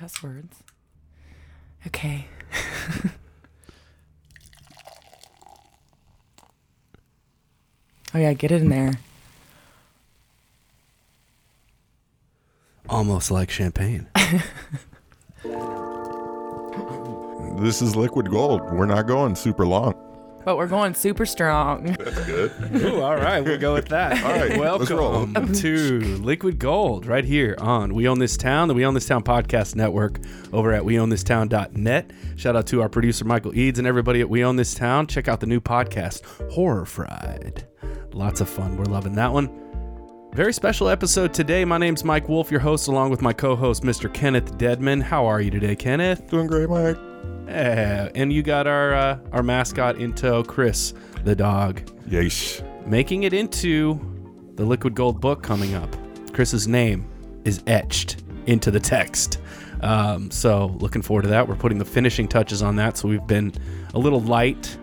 cuss words. Okay. oh yeah, get it in there. Almost like champagne. This is liquid gold. We're not going super long. But we're going super strong. That's good. Ooh, all right, we'll go with that. All right. Welcome to Liquid Gold right here on We Own This Town, the We Own This Town podcast network over at weownthistown.net. Shout out to our producer Michael Eads and everybody at We Own This Town. Check out the new podcast, Horror Fried. Lots of fun. We're loving that one. Very special episode today. My name's Mike Wolf, your host, along with my co-host, Mr. Kenneth Deadman. How are you today, Kenneth? Doing great, Mike. Yeah, and you got our uh, our mascot in tow, Chris, the dog, Yeesh. making it into the Liquid Gold book coming up. Chris's name is etched into the text. Um, so looking forward to that. We're putting the finishing touches on that. So we've been a little light,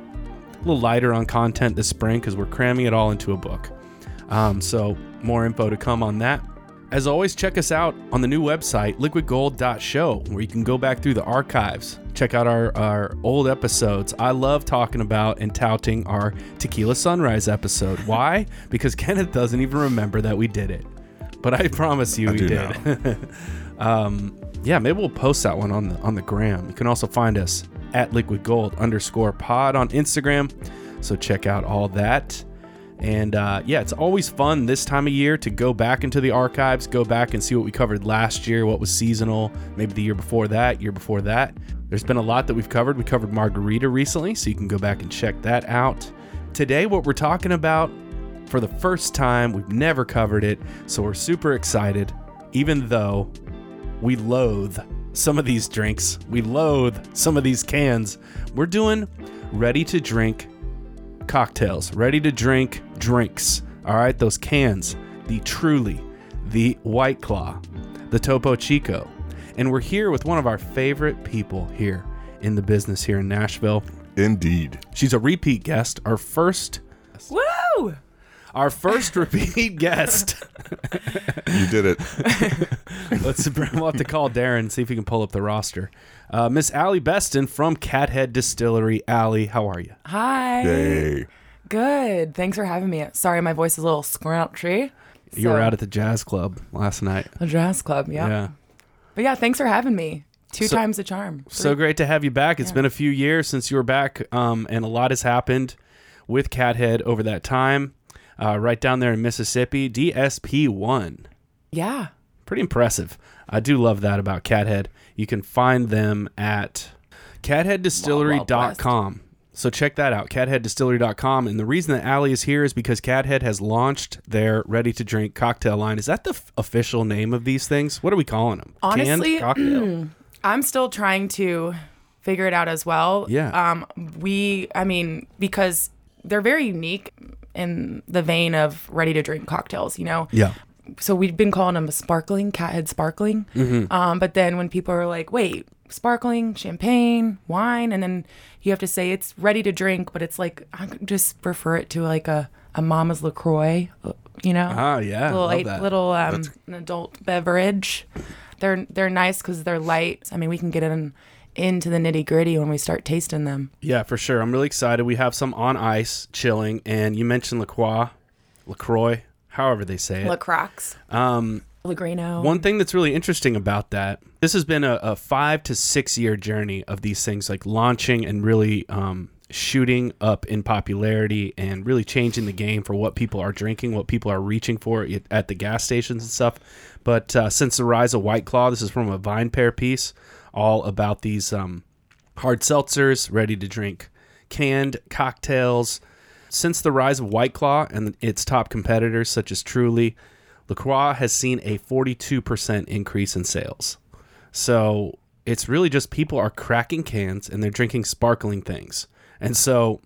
a little lighter on content this spring because we're cramming it all into a book. Um, so more info to come on that. As always, check us out on the new website, liquidgold.show, where you can go back through the archives, check out our, our old episodes. I love talking about and touting our Tequila Sunrise episode. Why? Because Kenneth doesn't even remember that we did it. But I promise you I we did. um, yeah, maybe we'll post that one on the on the gram. You can also find us at liquid gold underscore pod on Instagram. So check out all that. And uh, yeah, it's always fun this time of year to go back into the archives, go back and see what we covered last year, what was seasonal, maybe the year before that, year before that. There's been a lot that we've covered. We covered Margarita recently, so you can go back and check that out. Today, what we're talking about for the first time, we've never covered it, so we're super excited, even though we loathe some of these drinks, we loathe some of these cans. We're doing ready to drink cocktails, ready to drink drinks. All right, those cans, the Truly, the White Claw, the Topo Chico. And we're here with one of our favorite people here in the business here in Nashville. Indeed. She's a repeat guest, our first Woo! our first repeat guest. You did it. Let's we'll have to call Darren see if he can pull up the roster. Uh, Miss Allie Beston from Cathead Distillery. Allie, how are you? Hi. Yay. Good. Thanks for having me. Sorry, my voice is a little scrouchy. You were out at the jazz club last night. the jazz club. Yeah. Yeah. But yeah, thanks for having me. Two So- times the charm. So great to have you back. It's Yeah. been a few years since you were back, um, and a lot has happened with Cathead over that time. Uh, right down there in Mississippi, DSP one. yeah. Pretty impressive. I do love that about Cathead. You can find them at catheaddistillery.com. So check that out, catheaddistillery.com. And the reason that Allie is here is because Cathead has launched their ready to drink cocktail line. Is that the f- official name of these things? What are we calling them? Honestly, cocktail. I'm still trying to figure it out as well. Yeah. Um, we, I mean, because they're very unique in the vein of ready to drink cocktails, you know? yeah. So we've been calling them a sparkling, cathead sparkling. Mm-hmm. Um, but then when people are like, wait, sparkling, champagne, wine, and then you have to say it's ready to drink, but it's like, I just refer it to like a, a mama's LaCroix, you know? Ah, yeah. little light, little um, an adult beverage. They're they're nice because they're light. I mean, we can get in into the nitty gritty when we start tasting them. Yeah, for sure. I'm really excited. We have some on ice chilling, and you mentioned LaCroix, LaCroix, however they say it. Lacroix, Um, Lagrino. One thing that's really interesting about that, this has been a, a five to six year journey of these things, like launching and really um, shooting up in popularity and really changing the game for what people are drinking, what people are reaching for at- at the gas stations and stuff. But uh, since the rise of White Claw, this is from a VinePair piece, all about these um, hard seltzers, ready to drink, canned cocktails. Since the rise of White Claw and its top competitors, such as Truly, LaCroix has seen a 42% increase in sales. So it's really just people are cracking cans and they're drinking sparkling things. And so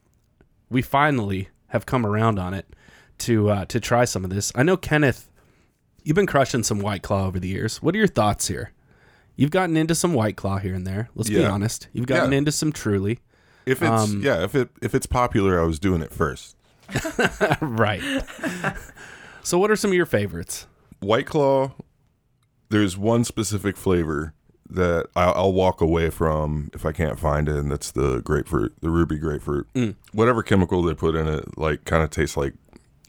we finally have come around on it to uh, to try some of this. I know Kenneth, you've been crushing some White Claw over the years. What are your thoughts here? You've gotten into some White Claw here and there. Let's be honest. You've gotten Yeah. into some Truly. If it's Um, yeah, if it if it's popular, I was doing it first. right. so what are some of your favorites? White Claw. There's one specific flavor that I'll, I'll walk away from if I can't find it, and that's the grapefruit, the ruby grapefruit. Whatever chemical they put in it, like kind of tastes like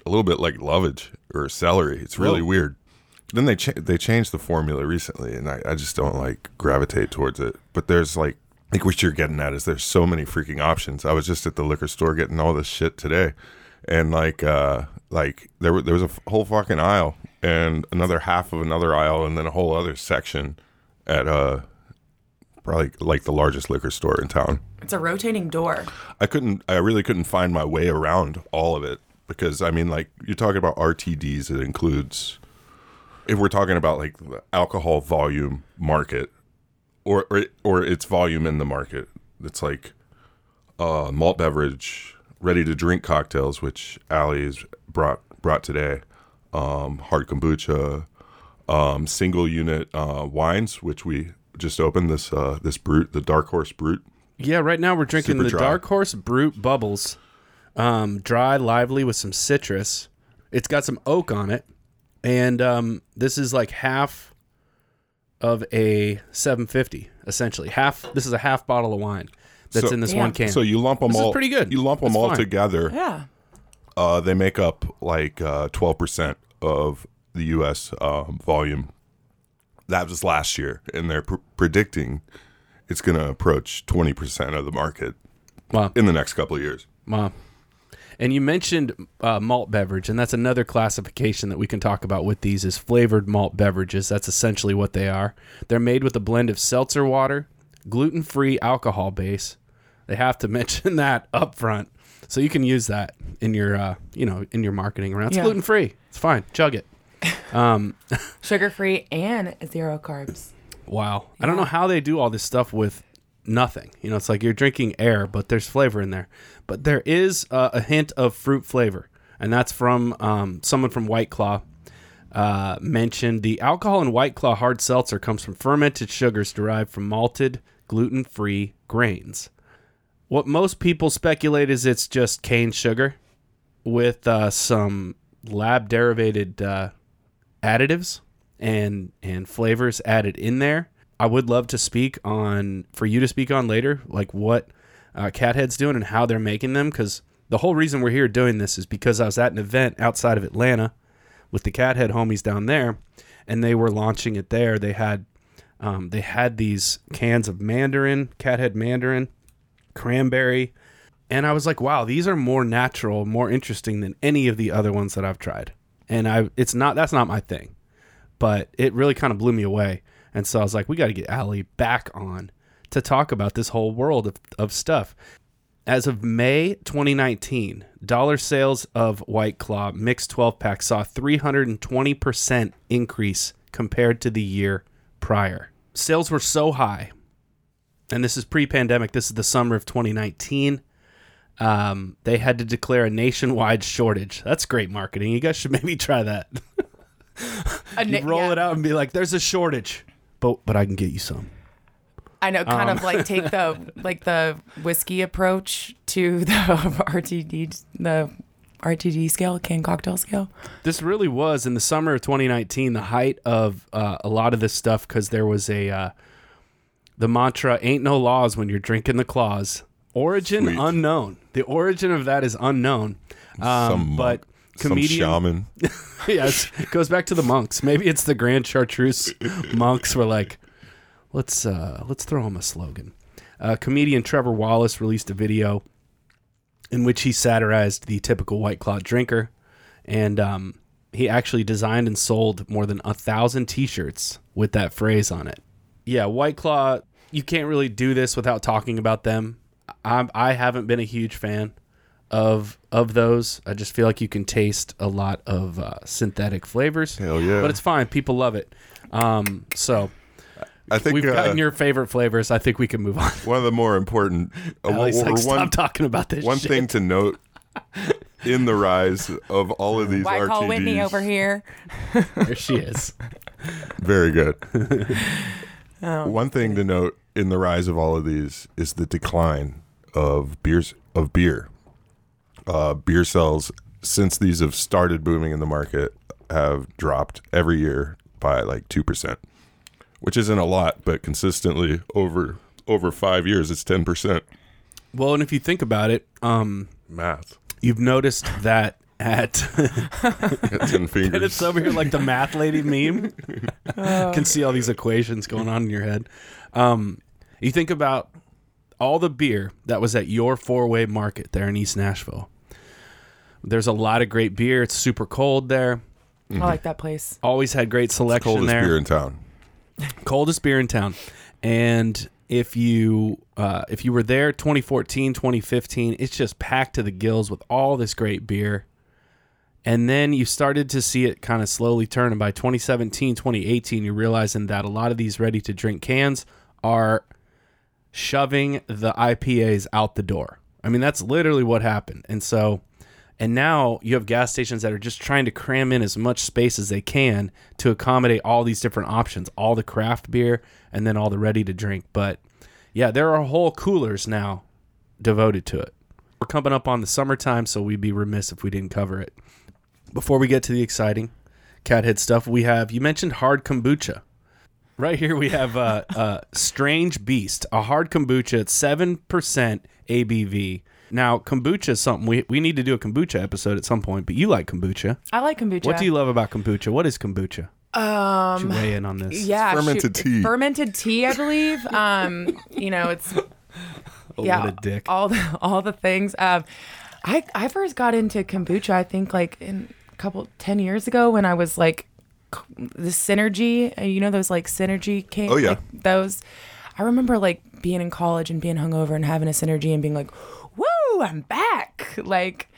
a little bit like lovage or celery. It's really Whoa. weird. Then they cha- they changed the formula recently, and I, I just don't like gravitate towards it. But there's like like what you're getting at is there's so many freaking options. I was just at the liquor store getting all this shit today, and like uh like there were, there was a f- whole fucking aisle and another half of another aisle and then a whole other section at uh probably like the largest liquor store in town. It's a rotating door. I couldn't I really couldn't find my way around all of it because I mean like you're talking about RTDs it includes if we're talking about like the alcohol volume market or or, or its volume in the market it's like uh malt beverage ready to drink cocktails which Allie's brought brought today um hard kombucha um single unit uh wines which we just opened this uh this brut the dark horse brut Yeah, right now we're drinking Super the dry. Dark Horse Brut Bubbles. Um, dry, lively with some citrus. It's got some oak on it. And um, this is like half of a 750, essentially. Half. This is a half bottle of wine that's So- in this Yeah. one can. So you lump them This is all pretty good. You lump them That's all fine. together. Yeah. Uh, they make up like uh, twelve percent of the U.S. Um, volume. That was last year, and they're pr- predicting it's going to approach twenty percent of the market wow. in the next couple of years. Wow. And you mentioned uh, malt beverage, and that's another classification that we can talk about with these is flavored malt beverages. That's essentially what they are. They're made with a blend of seltzer water, gluten-free alcohol base. They have to mention that up front, so you can use that in your, uh, you know, in your marketing around. It's Yeah. gluten-free. It's fine. Chug it. Um, Sugar free and zero carbs. Wow. I don't know how they do all this stuff with nothing. You know, it's like you're drinking air, but there's flavor in there. But there is uh, a hint of fruit flavor, and that's from um, someone from White Claw. Uh, mentioned the alcohol in White Claw hard seltzer comes from fermented sugars derived from malted gluten free grains. What most people speculate is it's just cane sugar with uh, some lab derivated uh, additives and and flavors added in there. I would love to speak on for you to speak on later, like what uh, Cathead's doing and how they're making them. Because the whole reason we're here doing this is because I was at an event outside of Atlanta with the Cathead homies down there, and they were launching it there. They had um, they had these cans of Mandarin, Cathead Mandarin, cranberry, and I was like, wow, these are more natural, more interesting than any of the other ones that I've tried. And I, it's not that's not my thing, but it really kind of blew me away. And so I was like, we got to get Allie back on to talk about this whole world of, of stuff. As of May 2019, dollar sales of White Claw mixed 12 pack saw 320% increase compared to the year prior. Sales were so high, and this is pre pandemic, this is the summer of 2019. Um, they had to declare a nationwide shortage. That's great marketing. You guys should maybe try that. Na- roll yeah. it out and be like, "There's a shortage, but but I can get you some." I know, kind Um, of like take the like the whiskey approach to the RTD the RTD scale, can cocktail scale. This really was in the summer of 2019, the height of uh, a lot of this stuff because there was a uh, the mantra "Ain't no laws when you're drinking the claws." Origin Sweet. unknown. The origin of that is unknown. Um, some but monk, some shaman. yes, it goes back to the monks. Maybe it's the Grand Chartreuse monks were like, let's uh, let's throw him a slogan. Uh, comedian Trevor Wallace released a video in which he satirized the typical White Claw drinker, and um, he actually designed and sold more than a thousand T-shirts with that phrase on it. Yeah, White Claw. You can't really do this without talking about them. I, I haven't been a huge fan of of those. I just feel like you can taste a lot of uh, synthetic flavors. Hell yeah. But it's fine. People love it. Um, so I think we've uh, gotten your favorite flavors. I think we can move on. one of the more important uh, or like, one stop talking about this. one shit." thing to note in the rise of all of these Why RTDs. call Whitney over here? There she is. Very good. Oh. One thing to note in the rise of all of these is the decline of beers of beer. Uh, beer sales since these have started booming in the market have dropped every year by like two percent, which isn't a lot, but consistently over over five years, it's ten percent. Well, and if you think about it, um, Math. you've noticed that at Got ten and it's over here like the math lady meme. Can see all these equations going on in your head. Um, you think about all the beer that was at your four way market there in East Nashville. There's a lot of great beer. It's super cold there. I like that place. Always had great selection Coldest there. beer in town. coldest beer in town. And if you uh, if you were there 2014, 2015, it's just packed to the gills with all this great beer. And then you started to see it kind of slowly turn. And by 2017, 2018, you're realizing that a lot of these ready to drink cans are shoving the IPAs out the door. I mean, that's literally what happened. And so, and now you have gas stations that are just trying to cram in as much space as they can to accommodate all these different options, all the craft beer and then all the ready to drink. But yeah, there are whole coolers now devoted to it. We're coming up on the summertime, so we'd be remiss if we didn't cover it. Before we get to the exciting cathead stuff, we have you mentioned hard kombucha. Right here we have uh, uh, Strange Beast, a hard kombucha at seven percent ABV. Now kombucha is something we we need to do a kombucha episode at some point. But you like kombucha. I like kombucha. What do you love about kombucha? What is kombucha? Um, Would you weigh in on this? yeah, fermented shoot, tea. Fermented tea, I believe. Um, you know, it's Oh, yeah, what a dick. all the all the things. Um, I I first got into kombucha. I think like in a couple ten years ago when I was like the synergy. uh, You know those like synergy came. Oh, yeah. like, those. I remember like being in college and being hungover and having a synergy and being like, "Woo, I'm back!" Like,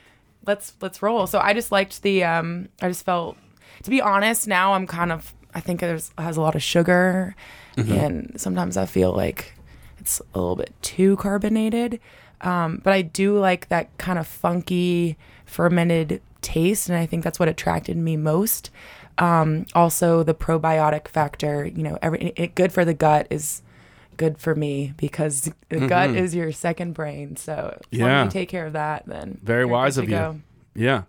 let's let's roll. So I just liked the. Um, I just felt. To be honest, now I'm kind of. I think there's has a lot of sugar, and sometimes I feel like it's a little bit too carbonated. Um, but I do like that kind of funky fermented taste, and I think that's what attracted me most. Um, also, the probiotic factor, you know, every it, good for the gut is good for me because the gut is your second brain. So Yeah. you take care of that, then Very wise of you. go. Yeah.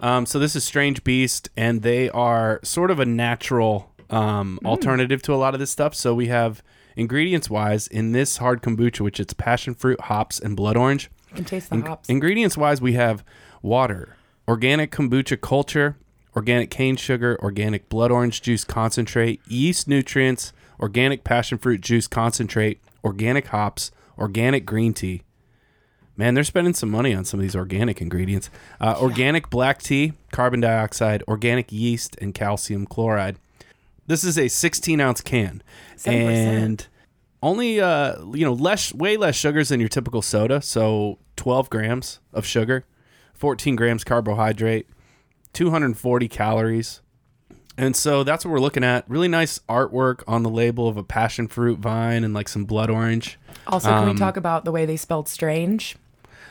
Um, so this is Strange Beast, and they are sort of a natural um, alternative to a lot of this stuff. So we have ingredients wise in this hard kombucha, which it's passion fruit, hops, and blood orange. You can taste the hops. Ingredients wise, we have water, organic kombucha culture, organic cane sugar, organic blood orange juice concentrate, yeast nutrients, organic passion fruit juice concentrate, organic hops, organic green tea. Man, they're spending some money on some of these organic ingredients. Uh, Organic black tea, carbon dioxide, organic yeast, and calcium chloride. This is a 16 ounce can, 7%. and only uh, you know less, way less sugars than your typical soda. So 12 grams of sugar, 14 grams carbohydrate, 240 calories. And so that's what we're looking at. Really nice artwork on the label of a passion fruit vine and like some blood orange. also, can um, we talk about the way they spelled strange?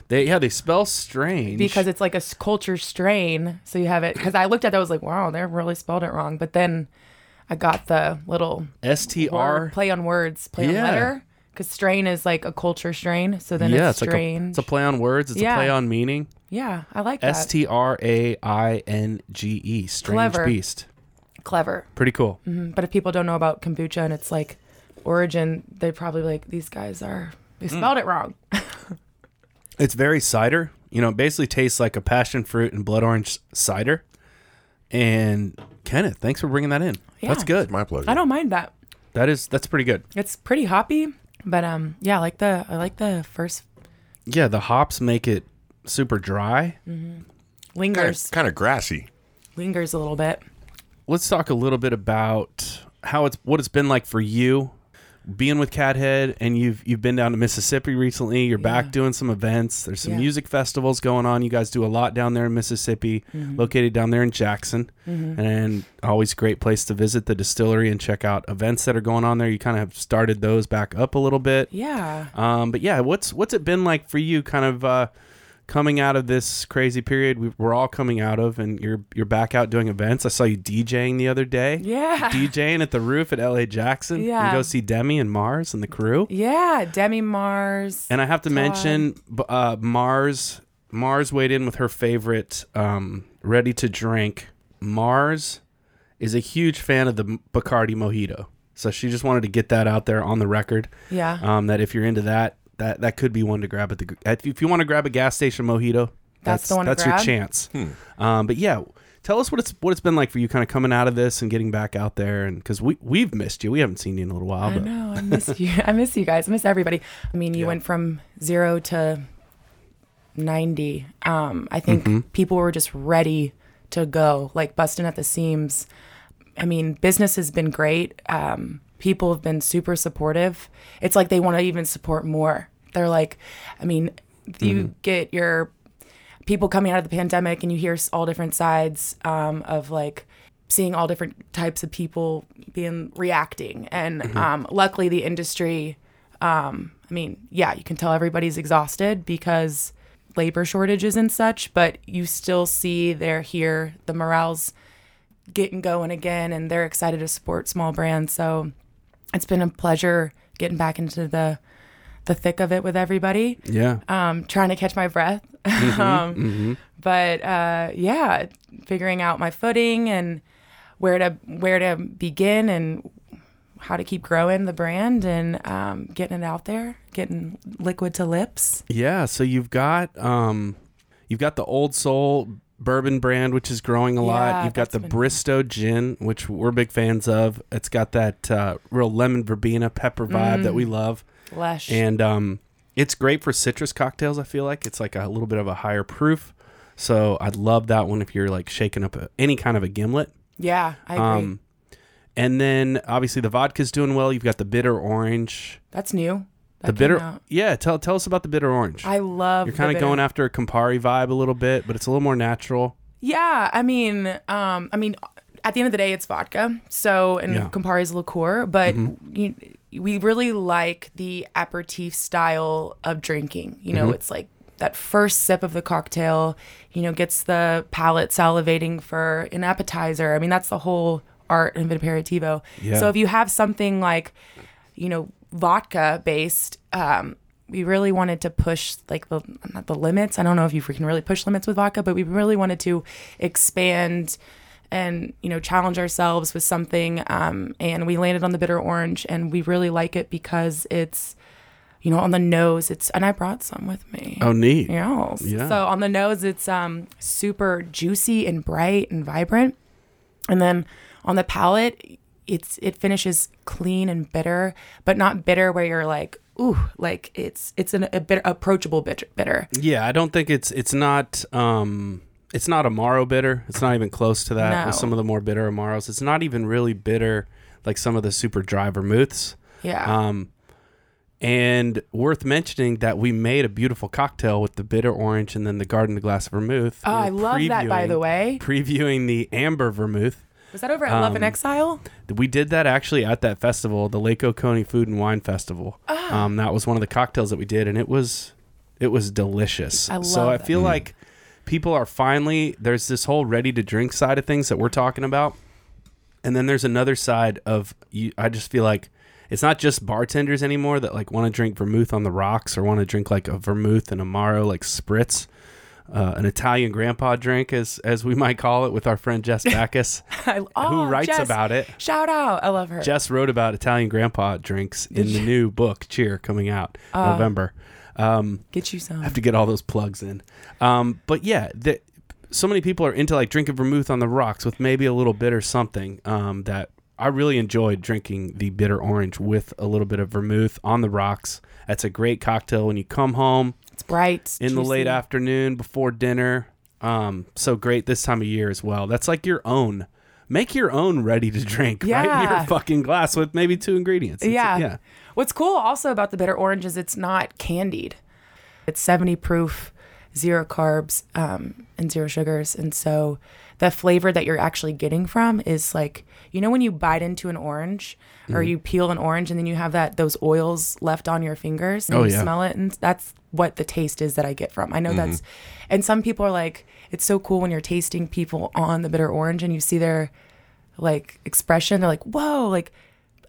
They yeah, they spell strange because it's like a culture strain. So you have it because I looked at that, I was like, wow, they really spelled it wrong. But then I got the little str play on words, play Yeah. on letter. Because strain is like a culture strain. So then Yeah, it's it's like a, strange. it's a play on words. It's a play on meaning. yeah, I like that. S T R A I N G E. Strange Clever. beast. Clever. Pretty cool. Mhm. But if people don't know about kombucha and it's like origin, they probably like these guys are Mm. they spelled it wrong. It's very cider. You know, it basically tastes like a passion fruit and blood orange cider. And Kenneth, thanks for bringing that in. Yeah. That's Yeah. good. My pleasure. I don't mind that. That is that's pretty good. It's pretty hoppy, but um, yeah, I like the I like the first Yeah, the hops make it super dry. lingers kind of grassy. lingers a little bit. Let's talk a little bit about how it's what it's been like for you being with Cathead and you've you've been down to Mississippi recently. You're back doing some events. There's some Yeah. music festivals going on. You guys do a lot down there in Mississippi, Mm-hmm. located down there in Jackson. And always a great place to visit the distillery and check out events that are going on there. You kind of have started those back up a little bit. Yeah. Um, but yeah, what's what's it been like for you? Kind of uh, coming out of this crazy period we, we're all coming out of, and you're you're back out doing events. I saw you DJing the other day. Yeah. DJing at the roof at LA Jackson. Yeah. go see Demi and Mars and the crew. Yeah, Demi Mars. And I have to Todd. mention uh, Mars. Mars weighed in with her favorite um, ready to drink. Mars is a huge fan of the Bacardi Mojito. So she just wanted to get that out there on the record. Yeah. Um, that if you're into that, that that could be one to grab at the. If you want to grab a gas station mojito, That's the one to That's grab? your chance. Um, but yeah, tell us what it's what it's been like for you, kind of coming out of this and getting back out there, and because we we've missed you, we haven't seen you in a little while. I But know. I miss you. I miss you guys. I miss everybody. I mean, you Yeah. went from zero to 90. Um, I think Mm-hmm. people were just ready to go, like busting at the seams. I mean, business has been great. Um, people have been super supportive. It's like they want to even support more. They're like, I mean, you Mm-hmm. get your people coming out of the pandemic and you hear all different sides um, of like seeing all different types of people being reacting and Mm-hmm. um, luckily the industry um, i mean yeah you can tell everybody's exhausted because labor shortages and such but you still see they're here the morale's getting going again and they're excited to support small brands so it's been a pleasure getting back into the the thick of it with everybody yeah, um, trying to catch my breath. Mm-hmm, um, But uh, yeah, figuring out my footing and where to where to begin and how to keep growing the brand and um, getting it out there, getting liquid to lips. yeah. So you've got um, you've got the Old Soul bourbon brand, which is growing a lot. Yeah, You've got the been- Bristow gin, which we're big fans of. It's got that uh, real lemon verbena pepper vibe that we Mm. love. Lush. and um, it's great for citrus cocktails. I feel like it's like a little bit of a higher proof, so I'd love that one if you're like shaking up a, any kind of a gimlet. yeah, I agree. Um, and then obviously the vodka's doing well. You've got the bitter orange, That's new. The bitter. out. Yeah, tell tell us about the bitter orange. I love. you're kind of going after a Campari vibe a little bit, but it's a little more natural. Yeah, I mean, um, I mean, at the end of the day, it's vodka. So and Yeah. Mm-hmm. Campari is liqueur, but you, we really like the aperitif style of drinking. You know, Mm-hmm. it's like that first sip of the cocktail. You know, gets the palate salivating for an appetizer. I mean, that's the whole art of an aperitivo. Yeah. So if you have something like, you know, vodka based. Um, we really wanted to push like the the limits. I don't know if you can really push limits with vodka, but we really wanted to expand and you know challenge ourselves with something. Um, and we landed on the bitter orange, and we really like it because it's you know on the nose. It's and I brought some with me. Oh, neat. Yes. Yeah. So on the nose, it's um super juicy and bright and vibrant, and then on the palate, it's it finishes clean and bitter, but not bitter where you're like ooh like it's it's an, a bit approachable bitter. bitter. Yeah, I don't think it's it's not um it's not Amaro bitter. It's not even close to that with some of the more bitter Amaros. It's not even really bitter like some of the super dry vermouths. Yeah. Um and worth mentioning that we made a beautiful cocktail with the bitter orange and then the garden glass vermouth. oh, I love that by the way. Previewing the amber vermouth. Was that over at Love and um, Exile? We did that actually at that festival, the Lake Oconee Food and Wine Festival. Ah. Um, that was one of the cocktails that we did, and it was it was delicious. I so love I that. feel like people are finally there's this whole ready to drink side of things that we're talking about, and then there's another side of you. I just feel like it's not just bartenders anymore that like want to drink vermouth on the rocks or want to drink like a vermouth and amaro like spritz. Uh, an Italian grandpa drink, as as we might call it, with our friend Jess Backus, I, oh, who writes Jess, about it. Shout out! I love her. Jess wrote about Italian grandpa drinks in the new book Cheer coming out Uh. November. Um, Get you some. I have to get all those plugs in. Um, but yeah, the, so many people are into like drinking vermouth on the rocks with maybe a little bitter something um, that I really enjoyed drinking the bitter orange with a little bit of vermouth on the rocks. That's a great cocktail when you come home It's bright. in the late afternoon before dinner. Um, so great this time of year as well. That's like your own. Make your own ready to drink right in Yeah. your fucking glass with maybe two ingredients. It's- Yeah. yeah. What's cool also about the bitter orange is it's not candied. It's 70 proof, zero carbs, um, and zero sugars. And so the flavor that you're actually getting from is like, you know, when you bite into an orange or Mm-hmm. you peel an orange and then you have that those oils left on your fingers and Oh, you yeah. smell it. And that's what the taste is that I get from. I know Mm-hmm. that's, and some people are like, it's so cool when you're tasting people on the bitter orange and you see their like expression. They're like, whoa, like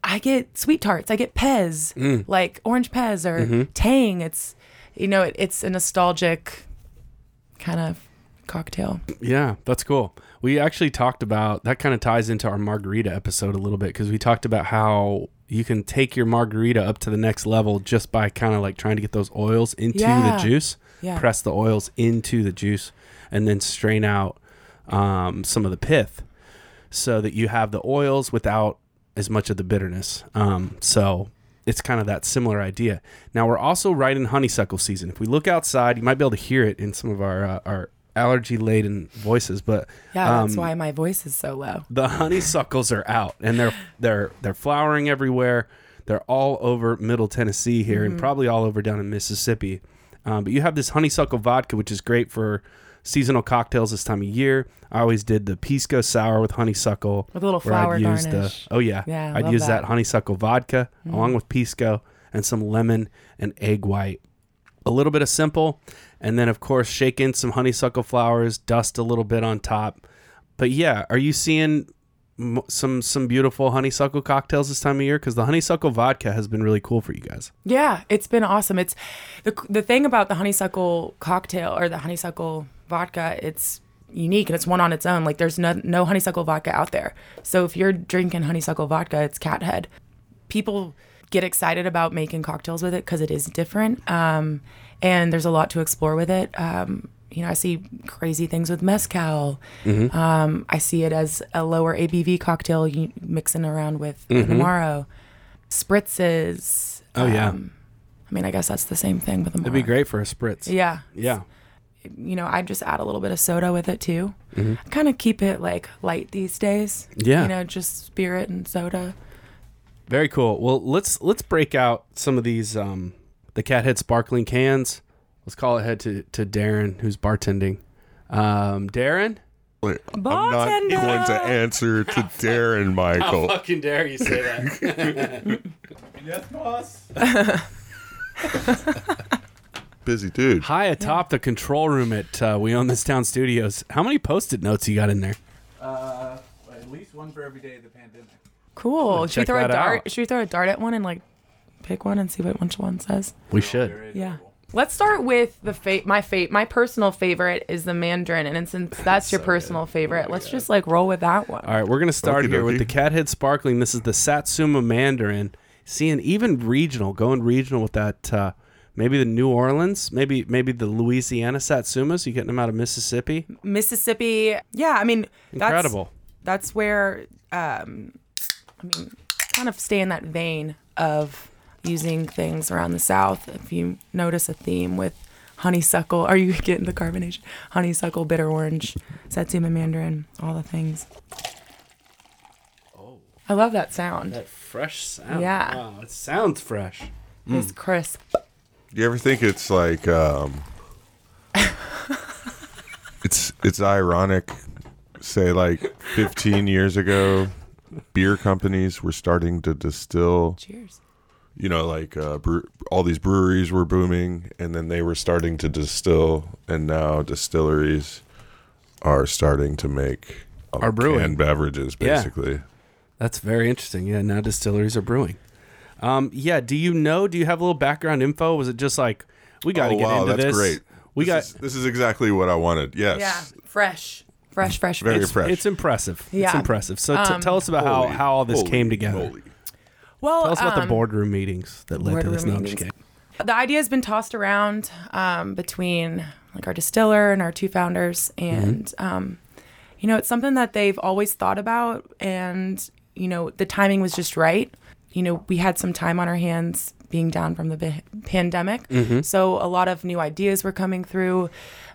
I get sweet tarts, I get Pez, Mm. like orange Pez or Mm-hmm. Tang. It's you know, it, it's a nostalgic kind of cocktail. Yeah, that's cool. We actually talked about that kind of ties into our margarita episode a little bit because we talked about how you can take your margarita up to the next level just by kind of like trying to get those oils into Yeah. the juice, Yeah. press the oils into the juice, and then strain out um, some of the pith so that you have the oils without as much of the bitterness. Um, so it's kind of that similar idea. Now we're also right in honeysuckle season. If we look outside, you might be able to hear it in some of our uh, our allergy laden voices, but Yeah, that's um, why my voice is so low. the honeysuckles are out and they're they're they're flowering everywhere. They're all over Middle Tennessee here and probably all over down in Mississippi. Um, but you have this honeysuckle vodka, which is great for seasonal cocktails this time of year. I always did the pisco sour with honeysuckle, With a little I'd flower use garnish. the oh yeah, Yeah, I'd use that. that. Mm-hmm. honeysuckle vodka along with pisco and some lemon and egg white. A little bit of simple, and then of course shake in some honeysuckle flowers, dust a little bit on top. But yeah, are you seeing some some beautiful honeysuckle cocktails this time of year? Because the honeysuckle vodka has been really cool for you guys. Yeah, it's been awesome. It's the the thing about the honeysuckle cocktail or the honeysuckle vodka. It's unique and it's one on its own. Like there's no no honeysuckle vodka out there. So if you're drinking honeysuckle vodka, it's Cathead. People get excited about making cocktails with it because it is different. Um, and there's a lot to explore with it. Um, you know, I see crazy things with mezcal. Um, I see it as a lower ABV cocktail you mixing around with Amaro. Spritzes. Oh, yeah. Um, I mean, I guess that's the same thing with Amaro. It'd be great for a spritz. Yeah. Yeah. You know, I just add a little bit of soda with it too. Mm-hmm. Kind of keep it like light these days. Yeah. You know, just spirit and soda. Very cool. Well, let's let's break out some of these um the cathead sparkling cans. Let's call ahead to to Darren who's bartending. Um, Darren. I'm not Bartender! going to answer to Darren, Michael. fucking dare you say that? Yes, boss. Busy dude. High atop the control room at uh, We Own This Town Studios. How many post-it notes you got in there? Uh, at least one for every day of the pandemic. Cool. Should we throw a dart? out. Should we throw a dart at one and like pick one and see what which one says? We should. Yeah. Let's start with the fa- my fate. My personal favorite is the Mandarin, and since that's your personal favorite, let's just like roll with that one. All right, we're gonna start Okie here with dokie. the Cathead Sparkling. This is the Satsuma Mandarin. Seeing even regional, going regional with that. Uh, maybe the New Orleans, maybe maybe the Louisiana Satsumas. You getting them out of Mississippi? Mississippi, yeah, I mean, that's, Incredible. That's where, um, I mean, kind of stay in that vein of using things around the South. If you notice a theme with honeysuckle, are you getting the carbonation? Honeysuckle, bitter orange, Satsuma Mandarin, all the things. Oh, I love that sound. that fresh sound. Yeah. wow, it sounds fresh. It's crisp. Do you ever think it's like um it's it's ironic say like 15 years ago beer companies were starting to distill Cheers. you know like uh bre- all these breweries were booming and then they were starting to distill and now distilleries are starting to make uh, Are brewing. canned beverages Yeah. basically That's very interesting. Yeah, now distilleries are brewing. Um, yeah. Do you know? Do you have a little background info? Was it just like we got to oh get wow into that's this? great We this got. is, this is exactly what i wanted yes Yeah, fresh, fresh, fresh, Very fresh. it's, fresh. it's impressive. It's impressive. So t- Um, tell us about how, Holy- how all this holy came together. moly. Well, Tell us about the um, boardroom meetings that led to this. boardroom No, I'm just meetings. kidding. the idea has been tossed around um, between like our distiller and our two founders and um, you know it's something that they've always thought about and you know the timing was just right you know we had some time on our hands being down from the bi- pandemic so a lot of new ideas were coming through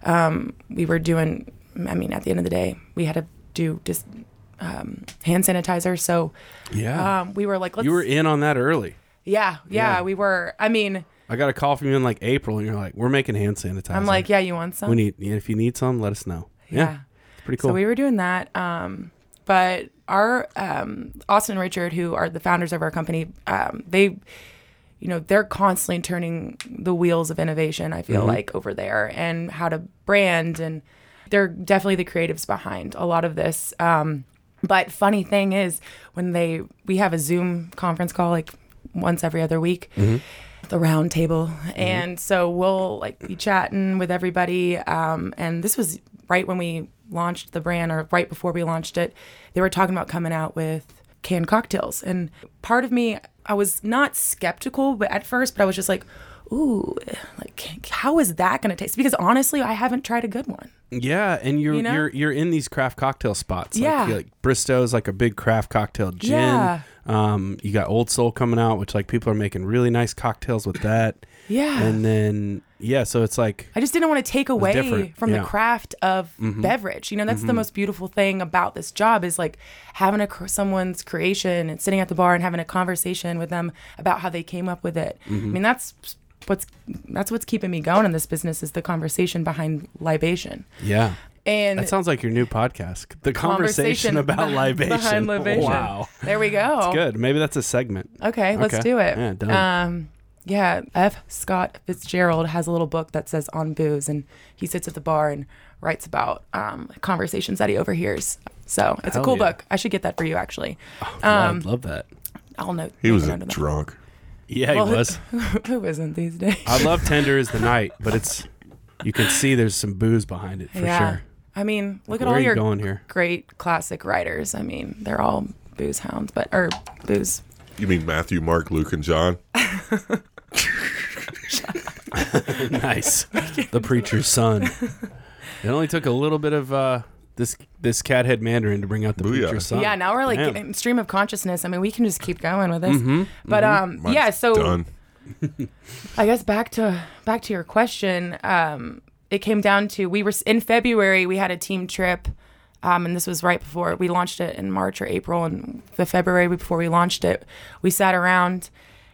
um, we were doing i mean at the end of the day we had to do just um, hand sanitizer so Yeah. um, we were like let's you were in on that early. yeah, yeah Yeah. we were i mean I got a call from you in like April, and you're like, "We're making hand sanitizer." i'm like yeah you want some "We need. If you need some, let us know." Yeah, Yeah. it's pretty cool. So we were doing that. Um, but our um, Austin and Richard, who are the founders of our company, um, they, you know, they're constantly turning the wheels of innovation. I feel Mm-hmm. like over there and how to brand, and they're definitely the creatives behind a lot of this. Um, but funny thing is, when they we have a Zoom conference call like once every other week. Mm-hmm. The round table, and so we'll like be chatting with everybody. Um, and this was right when we launched the brand or right before we launched it, they were talking about coming out with canned cocktails. And part of me, I was not skeptical, but at first, but I was just like, ooh, like how is that going to taste? Because honestly, I haven't tried a good one. Yeah, and you're You know? you're you're in these craft cocktail spots. Yeah. like, like Bristow's like a big craft cocktail gin. Yeah. Um, you got Old Soul coming out, which like people are making really nice cocktails with that. Yeah. And then yeah, so it's like I just didn't want to take away from yeah. Mm-hmm. the craft of beverage. You know, that's the most beautiful thing about this job is like having a cr- someone's creation and sitting at the bar and having a conversation with them about how they came up with it. Mm-hmm. I mean, that's what's that's what's keeping me going in this business is the conversation behind libation. yeah. And That sounds like your new podcast. The conversation, about libation. behind libation. Wow. there we go. Good. Maybe that's a segment. Okay, let's do it. Yeah, done. Um, yeah, F. Scott Fitzgerald has a little book that says on booze, and he sits at the bar and writes about um, conversations that he overhears. So it's Hell a cool yeah. book. I should get that for you, actually. I love that. I'll note. He was a note of that. drunk. Yeah, Well, he was. Who isn't these days? I love Tender is the Night, but it's you can see there's some booze behind it for yeah. sure. I mean, look at all are you your going here? great classic writers. I mean, they're all booze hounds, but or booze. You mean Matthew, Mark, Luke, and John? nice. the preacher's son. It only took a little bit of uh, this this cathead Mandarin to bring out the Booyah. preacher's son. Yeah, now we're like Damn. in stream of consciousness. I mean, we can just keep going with this. Mm-hmm. But um, Mine's yeah. So done. I guess back to back to your question. Um, it came down to we were in February. We had a team trip, um, and this was right before we launched it in March or April. And the February before we launched it, we sat around,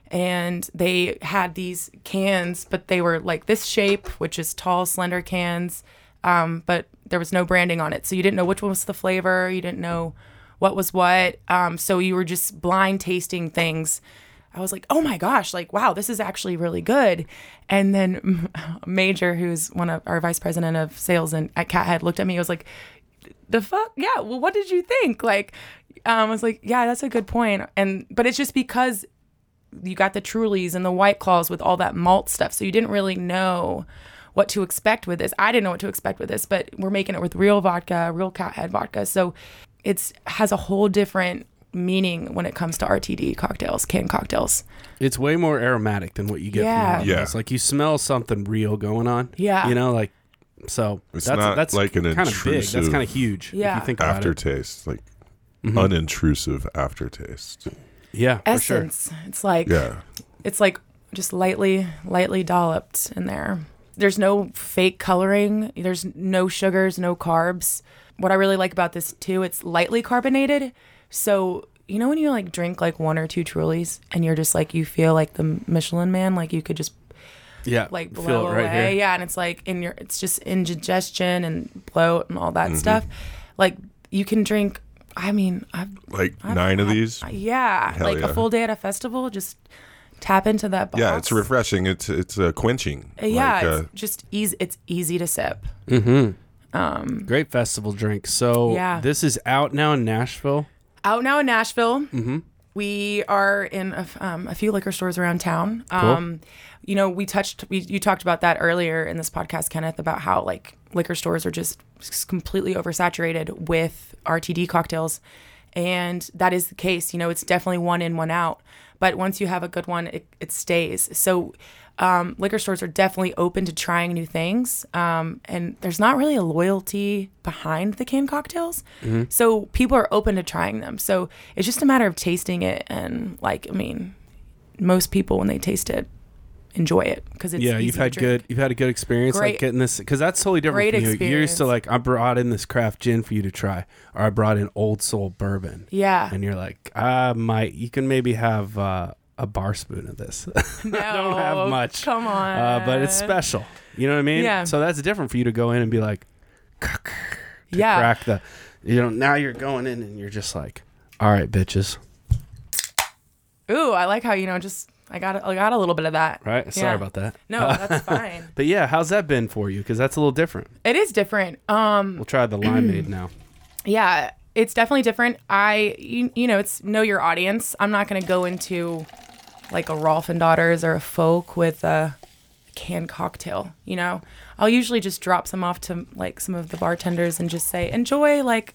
and they had these cans, but they were like this shape, which is tall, slender cans. Um, but there was no branding on it, so you didn't know which one was the flavor. You didn't know what was what. Um, so you were just blind tasting things. I was like, oh my gosh, like, wow, this is actually really good. And then Major, who's one of our vice president of sales and at Cathead, looked at me. He was like, the fuck? Yeah. Well, what did you think? Like, um, I was like, yeah, that's a good point. And, but it's just because you got the Trulies and the White Claws with all that malt stuff. So you didn't really know what to expect with this. I didn't know what to expect with this, but we're making it with real vodka, real Cathead vodka. So it's has a whole different meaning when it comes to RTD cocktails, canned cocktails. It's way more aromatic than what you get Yeah. from. Yeah. It's like you smell something real going on. Yeah. You know, like so It's that's not that's like an kind of big. That's kind of huge. Yeah. If you think about it. Aftertaste, like Mm-hmm. unintrusive aftertaste. Yeah. For sure. Essence. It's like Yeah. it's like just lightly lightly dolloped in there. There's no fake coloring. There's no sugars, no carbs. What I really like about this too, it's lightly carbonated. So you know when you like drink like one or two Trulies and you're just like you feel like the Michelin Man, like you could just Yeah. like Feel blow it right away. here. Yeah, and it's like in your it's just indigestion and bloat and all Mm-hmm. that stuff. Like you can drink. I mean, I've Like I've nine of had- these. Yeah, Hell like yeah. a full day at a festival, just tap into that box. Yeah, it's refreshing. It's it's uh, quenching. Uh, Yeah, Like, uh, just easy. It's easy to sip. Mm-hmm. Great festival drink. So Yeah. this is out now in Nashville. Out now in Nashville. Mm-hmm. We are in a, f- um, a few liquor stores around town. Um, you know, we touched, we, you talked about that earlier in this podcast, Kenneth, about how like liquor stores are just completely oversaturated with RTD cocktails. And that is the case. You know, it's definitely one in, one out. But once you have a good one, it, it stays. So um, liquor stores are definitely open to trying new things. Um, and there's not really a loyalty behind the canned cocktails. So people are open to trying them. So it's just a matter of tasting it. And like, I mean, most people, when they taste it, enjoy it because it's yeah, you've had good. You've had a good experience like getting this because that's totally different. great from you. You're used to like I brought in this craft gin for you to try, or I brought in Old Soul bourbon, Yeah. and you're like, I might. You can maybe have uh, a bar spoon of this. no, I don't have much. Come on. uh, but it's special. You know what I mean? Yeah. So that's different for you to go in and be like, Yeah. crack the. You know, now you're going in and you're just like, all right, bitches. Ooh, I like how you know just I got I got a little bit of that. Right? Sorry Yeah. about that. No, that's fine. But yeah, how's that been for you? Because that's a little different. It is different. Um, We'll try the limeade now. yeah, it's definitely different. I you, you know it's know your audience. I'm not gonna go into like a Rolf and Daughters or a folk with a canned cocktail. You know, I'll usually just drop some off to like some of the bartenders and just say enjoy like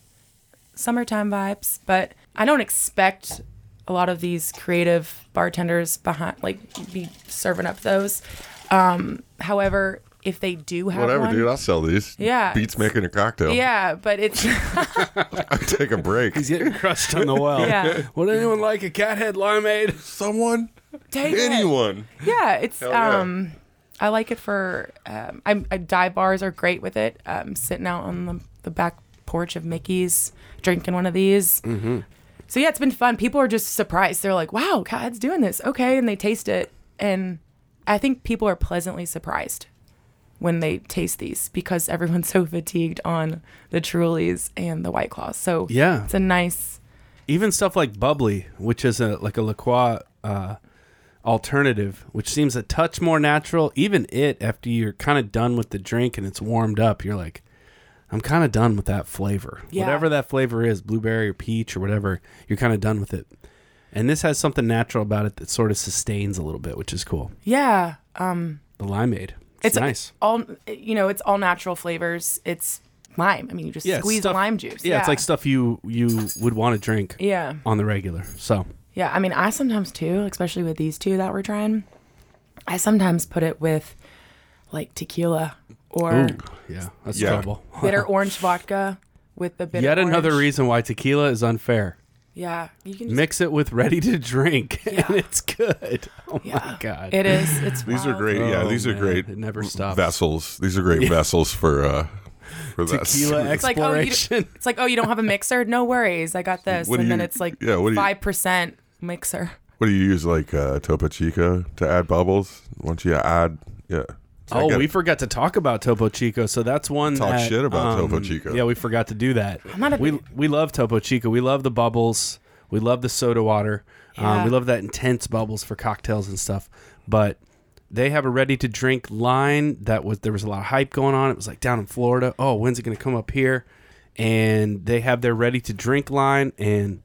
summertime vibes. But I don't expect a lot of these creative bartenders behind like be serving up those. Um, however, if they do have Whatever, one, dude. I'll sell these. Yeah. Beats making a cocktail. yeah, but it's I take a break. He's getting crushed on the well. Yeah. Would anyone like a cathead limeade? Someone, take it. anyone. Yeah, it's yeah. um I like it for um I, I dive bars are great with it. Um sitting out on the, the back porch of Mickey's drinking one of these. Mm-hmm. So yeah, it's been fun. People are just surprised. They're like, "Wow, Cat's doing this." Okay, and they taste it and I think people are pleasantly surprised when they taste these because everyone's so fatigued on the Trulies and the White Claws. So Yeah. it's a nice Even stuff like bubly, which is a like a La Croix uh, alternative, which seems a touch more natural. Even it, after you're kind of done with the drink and it's warmed up, you're like, I'm kind of done with that flavor. Yeah. Whatever that flavor is, blueberry or peach or whatever, you're kind of done with it. And this has something natural about it that sort of sustains a little bit, which is cool. yeah. Um The limeade. It's, it's nice. all you know it's all natural flavors it's lime i mean you just Yeah, squeeze stuff- lime juice Yeah, it's like stuff you you would want to drink yeah on the regular. So yeah i mean i sometimes too especially with these two that we're trying i sometimes put it with like tequila or Ooh, yeah, that's Yeah. trouble. bitter orange vodka with the bitter Yet another reason why tequila is unfair. yeah you can just, Mix it with ready to drink, Yeah. and it's good. Oh yeah my god, it is it's These are great. yeah, Oh, these are great. It never stops. Vessels. These are great vessels for uh for that. Tequila It's like, oh, you exploration. it's like oh you don't have a mixer no worries i got this What do and then it's like yeah, what do you- 5% mixer What do you use like uh, Topo Chico to add bubbles? Once you add, yeah. So Oh, got- we forgot to talk about Topo Chico, so that's one. Talk that, shit about um, Topo Chico. Yeah, we forgot to do that. not a we big- we love Topo Chico. We love the bubbles. We love the soda water. Um, we love that intense bubbles for cocktails and stuff. But they have a ready to drink line that was there was a lot of hype going on. It was like down in Florida. Oh, when's it going to come up here? And they have their ready to drink line, and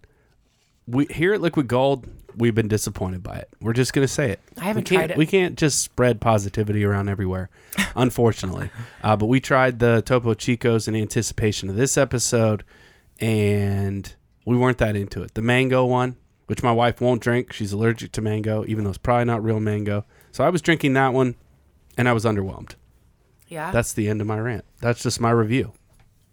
we here at Liquid Gold, we've been disappointed by it. We're just going to say it. I haven't we can't, tried it. We can't just spread positivity around everywhere, unfortunately. uh, but we tried the Topo Chicos in anticipation of this episode, and we weren't that into it. The mango one, which my wife won't drink, she's allergic to mango, even though it's probably not real mango. So I was drinking that one, and I was underwhelmed. yeah That's the end of my rant. That's just my review.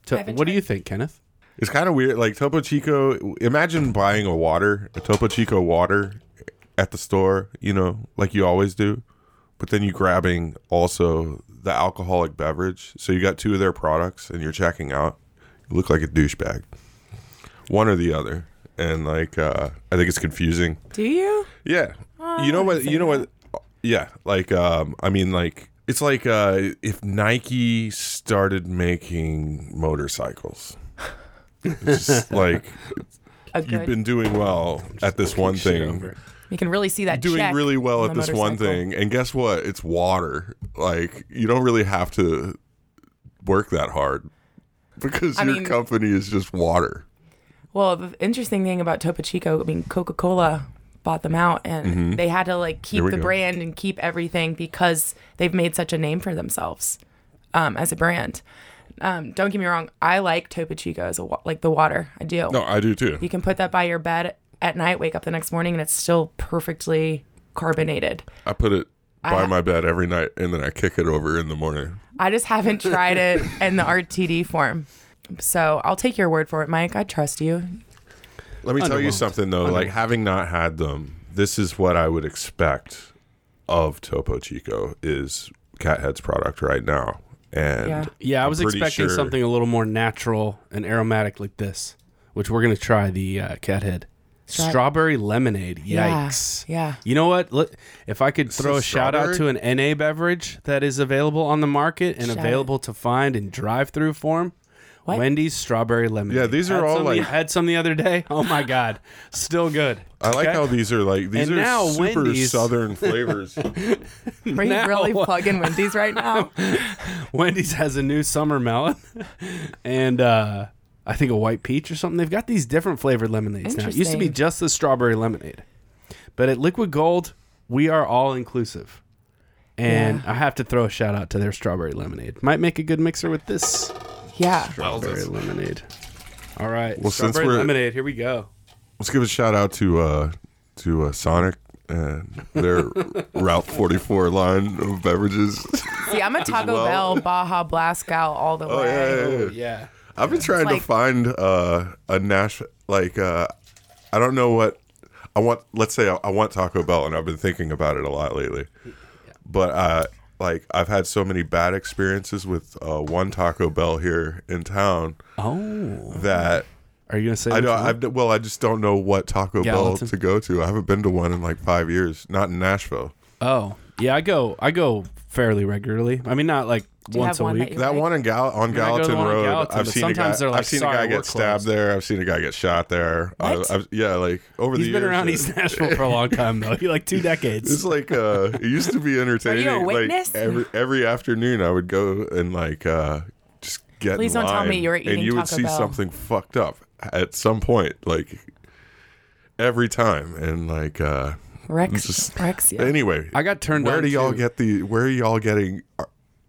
Haven't what do you think, Kenneth? It's kind of weird. Like Topo Chico, imagine buying a water, a Topo Chico water at the store, you know, like you always do, but then you grabbing also the alcoholic beverage. So you got two of their products and you're checking out. You look like a douchebag. One or the other. And like uh I think it's confusing. do you Yeah. Oh, you know what? You know say what? Yeah. Like, um, I mean, like, it's like uh, if Nike started making motorcycles. It's just like a you've been doing well at this one thing. You can really see that doing check really well at the this one thing, and guess what? It's water. Like, you don't really have to work that hard because I your mean- company is just water. Well, the interesting thing about Topo Chico, I mean, Coca Cola bought them out, and they had to like keep the go. brand and keep everything because they've made such a name for themselves um, as a brand. Um, don't get me wrong, I like Topo Chico as a wa- like the water. I do. No, I do too. You can put that by your bed at night, wake up the next morning, and it's still perfectly carbonated. I put it by I- my bed every night, and then I kick it over in the morning. I just haven't tried it in the RTD form. So I'll take your word for it, Mike. I trust you. Let me tell you something though. Like having not had them, this is what I would expect of Topo Chico is Cathead's product right now. And Yeah. Yeah, I was expecting sure- something a little more natural and aromatic like this, which we're gonna try the uh, Cathead. Stra- Strawberry lemonade. Yikes. yeah. You know what? Let- If I could throw a is shout out to an NA beverage that is available on the market and Shout available to find in drive through form. What? Wendy's strawberry lemonade. Yeah, these are Had all some the- like- had some the other day. Oh my god, still good. I like how these are like these And are now super Wendy's- southern flavors. Are you Now- really plugging Wendy's right now? Wendy's has a new summer melon and uh, I think a white peach or something. They've got these different flavored lemonades now. It used to be Interesting. just the strawberry lemonade. But at Liquid Gold, we are all inclusive. And Yeah. I have to throw a shout out to their strawberry lemonade. Might make a good mixer with this Yeah. strawberry lemonade. All right. Well, since strawberry we're- lemonade, here we go. Let's give a shout out to uh to uh, Sonic and their Route 44 line of beverages. See, I'm a Taco well. Bell Baja Blast gal all the Oh, way. yeah, yeah, yeah. Yeah. I've been trying like- to find uh, a Nash like uh, I don't know what I want. Let's say I, I want Taco Bell, and I've been thinking about it a lot lately. But uh, like I've had so many bad experiences with uh, one Taco Bell here in town Oh. that Are you gonna say? I don't. I've, well, I just don't know what Taco Gallatin? Bell to go to. I haven't been to one in like five years. Not in Nashville. Oh, yeah. I go. I go fairly regularly. I mean, not like Do you once have a one week. that you That like? one in Gal- on Yeah, I go to the Gallatin one on Road. Gallatin, I've but seen a guy. they're like, I've seen a guy we're get stabbed closed." there. I've seen a guy get shot there. I, What? I've, yeah, like over He's the years. He's been around East Nashville for a long time though. He like two decades. It's like uh, it used to be entertaining. Are you a witness? Like every every afternoon, I would go and like uh, just get. Please in don't tell me you were and eating you would Taco see Bell. something fucked up at some point, like every time, and like uh, Rex. Just- Rex. Yeah. anyway. I got turned where on do y'all to get the? Where are y'all getting uh,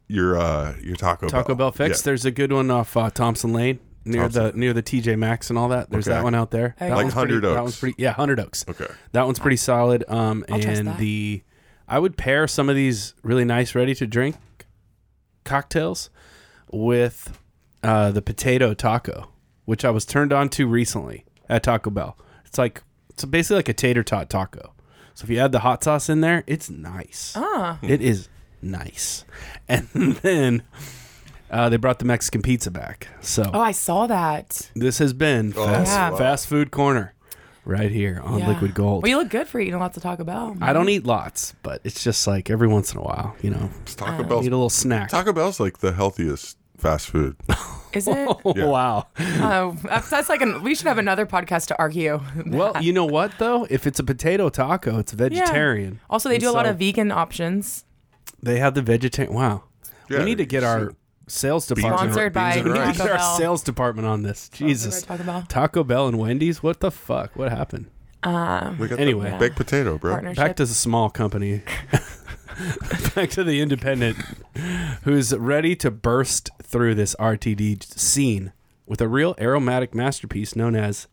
your uh your Taco Taco Bell fix. Yeah. There's a good one off uh, Thompson Lane near the near the TJ Maxx and all that. There's Okay. that one out there. That. Like one's pretty- 100 That one's pretty. Yeah, Hundred Oaks. Okay. That one's pretty solid. Um, I'll trust and that. the I would pair some of these really nice ready to drink cocktails with uh, the potato taco, which I was turned on to recently at Taco Bell. It's like it's basically like a tater tot taco. So if you add the hot sauce in there, it's nice. Ah. It is nice. And then uh, they brought the Mexican pizza back. So Oh, I saw that. this has been fast, Yeah. fast food corner right here on Yeah. Liquid Gold. Well, you look good for eating lots of Taco Bell. I don't eat lots, but it's just like every once in a while, you know, Taco Uh, Bell's need a little snack. Taco Bell's like the healthiest fast food. Is it? Oh, Yeah. wow. Oh, that's, that's like an. We should have another podcast to argue. Well, you know what though? If it's a potato taco, it's vegetarian. Also, they And do a lot so- of vegan options. They have the vegetarian. Wow. Yeah, we need to get our sales department. Sponsored by beans and we need to get Taco our sales department on this. Jesus. Taco Bell. Taco Bell and Wendy's. What the fuck? What happened? Um, We got Anyway. the baked potato, bro. partnership. Back to the small company. Back to the independent who's ready to burst through this RTD scene with a real aromatic masterpiece known as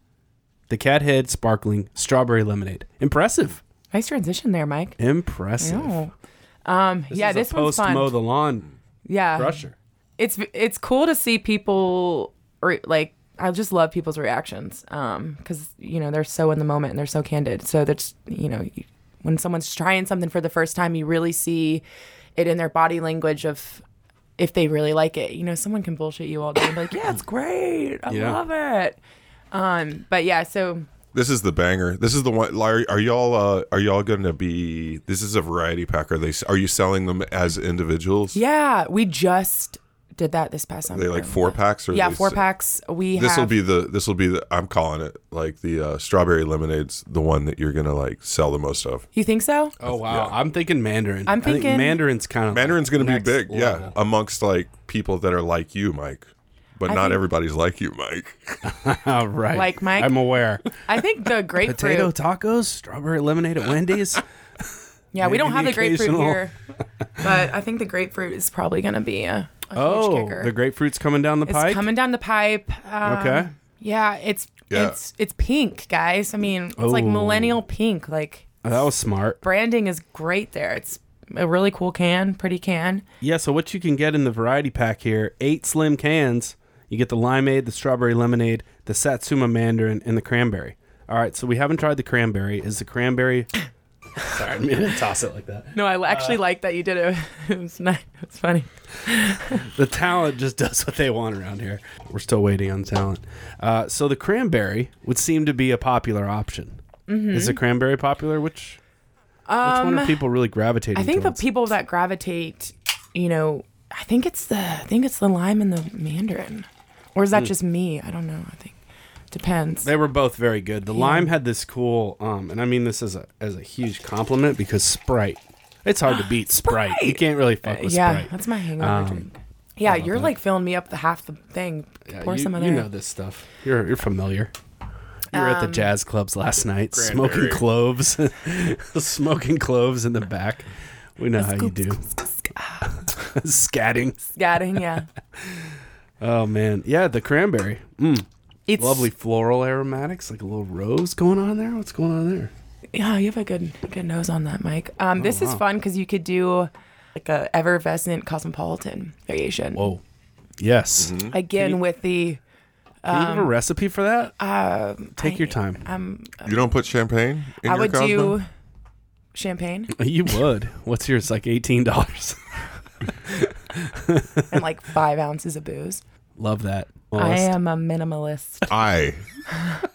the Cathead Sparkling Strawberry Lemonade. Impressive. nice transition there, Mike. Impressive. Oh. Um, This yeah, this one's post fun. mow the lawn yeah, crusher. it's it's cool to see people re- like I just love people's reactions um because you know they're so in the moment and they're so candid. So that's you know when someone's trying something for the first time, you really see it in their body language of if they really like it. You know, someone can bullshit you all day and be like, "Yeah, it's great, I Yeah. love it." Um, but yeah, so This is the banger. This is the one. Are, are y'all? Uh, are y'all going to be? This is a variety pack. Are they? Are you selling them as individuals? yeah, we just did that this past Are they like four packs or Yeah, four s- packs. We This will be the. This will be the. I'm calling it like the uh, strawberry lemonade's the one that you're gonna like sell the most of. You think so? Oh wow, I'm thinking Mandarin. I'm I think thinking- Mandarin's kind of Mandarin's gonna be next big, yeah, amongst like people that are like you, Mike. But I not think- everybody's like you, Mike. right. Like Mike? I'm aware. I think the grapefruit. Potato tacos, strawberry lemonade at Wendy's. Yeah, we don't have the the grapefruit here, but I think the grapefruit is probably going to be a, a huge oh, the grapefruit's coming down the it's pipe. coming down the pipe. Um, Okay. Yeah, it's Yeah. it's it's pink, guys. I mean, it's like millennial pink. Like Oh, that was smart. branding is great there. It's a really cool can, pretty can. Yeah, so what you can get in the variety pack here, eight slim cans. You get the limeade, the strawberry lemonade, the satsuma mandarin, and the cranberry. All right, so we haven't tried the cranberry. Is the cranberry? Sorry, I didn't mean to toss it like that. No, I Uh. actually like that you did it. It was nice. It was funny. The talent just does what they want around here. We're still waiting on talent. Uh, so the cranberry would seem to be a popular option. Is the cranberry popular? Which which one are people really gravitating? Mm-hmm. Um, I think the people that gravitate, you know, I think it's the I think it's the lime and the mandarin, or is that just me? I don't know. I think depends. They were both very good. The lime had this cool, um, and I mean this as a as a huge compliment because Sprite. It's hard to beat Sprite. You can't really fuck with Sprite. yeah, Sprite. that's my hangover Um, drink. Yeah, you're like filling me up the half the thing. Yeah, Pour you, some of you there. know this stuff. You're you're familiar. You were at the Um, jazz clubs last night, smoking Cranberry. cloves, smoking cloves in the back. We know how you do. Scatting. Scatting, yeah. Oh man, yeah, the cranberry. Mm, It's lovely floral aromatics, like a little rose going on there. What's going on there? Yeah, you have a good good nose on that, Mike. Um, this is Oh, wow. fun because you could do like a effervescent cosmopolitan variation. Whoa. Yes. Again with the Can you have a recipe for that? um, Take I- your time. Um, You don't put champagne in I your would Cosmo? do champagne You would. What's yours? Like eighteen dollars. and like five ounces of booze. Love that. I am a minimalist. I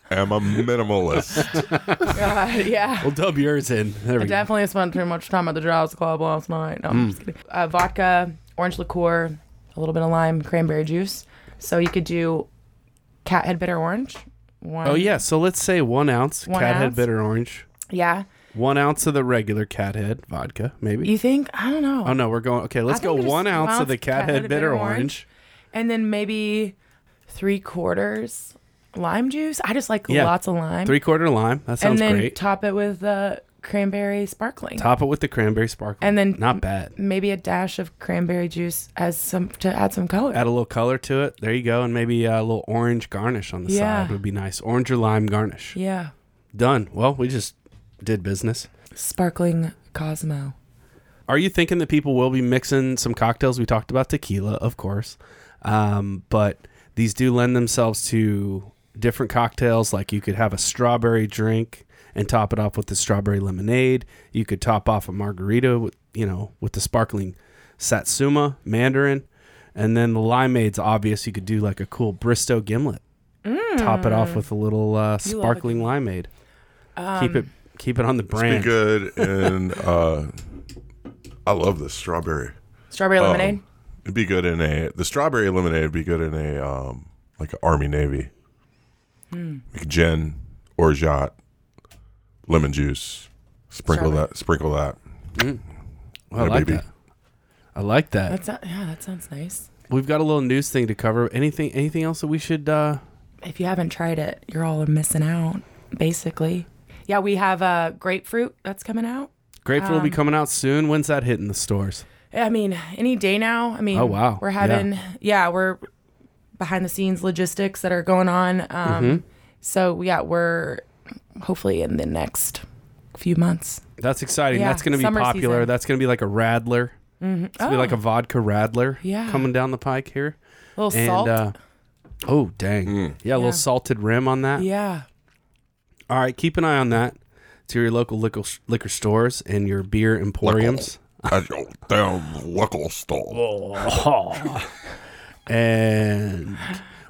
am a minimalist. God, yeah. We'll dub yours in. There I we go. definitely spent too much time at the Jazz Club last night. No, I'm Mm. just kidding. Uh, vodka, orange liqueur, a little bit of lime, cranberry juice. So you could do Cathead bitter orange. One, Oh yeah. So let's say one ounce One Cathead ounce? bitter orange. Yeah. One ounce of the regular Cathead vodka, maybe. You think? I don't know. oh no, we're going. Okay, let's I go think just one ounce of the Cathead bitter orange. And then maybe three quarters lime juice. I just like Yeah. lots of lime. Three quarter lime. That and sounds then great. top it with the cranberry sparkling. Top it with the cranberry sparkle. And then not bad. maybe a dash of cranberry juice as some to add some color. Add a little color to it. There you go, and maybe a little orange garnish on the Yeah. side would be nice. Orange or lime garnish. yeah. Done. Well, we just did business. Sparkling Cosmo. Are you thinking that people will be mixing some cocktails? We talked about tequila, of course, um, but these do lend themselves to different cocktails. Like you could have a strawberry drink and top it off with the strawberry lemonade. You could top off a margarita, with, you know, with the sparkling satsuma mandarin, and then the limeade's obvious. You could do like a cool Bristow gimlet. Top it off with a little uh, You a sparkling limeade. Um, keep it keep it on the It's be brand. good, and uh, I love the strawberry. Strawberry Um, lemonade. It'd be good in a the strawberry lemonade. Would be good in a um like an army navy, Hmm. like gin, orgeat, lemon juice. Sprinkle Strawberry. that. Sprinkle that. I Yeah, like baby. that. I like that. That's not, yeah, that sounds nice. We've got a little news thing to cover. Anything anything else that we should uh If you haven't tried it, you're all missing out, basically. Yeah, we have uh, grapefruit that's coming out. Grapefruit will be Um, coming out soon. When's that hitting the stores? I mean, any day now. I mean, Oh, wow. we're having yeah, we're behind the scenes logistics that are going on. Um, Mm-hmm. So yeah, we're hopefully in the next few months. That's exciting. Yeah, That's going to be summer popular. season. That's going to be like a radler. It's going to be like a vodka radler Yeah. coming down the pike here. A little And salt. uh oh, dang. Yeah, a Yeah. little salted rim on that. yeah. All right, keep an eye on that to your local liquor, liquor stores and your beer emporiums. I don't damn local stall. And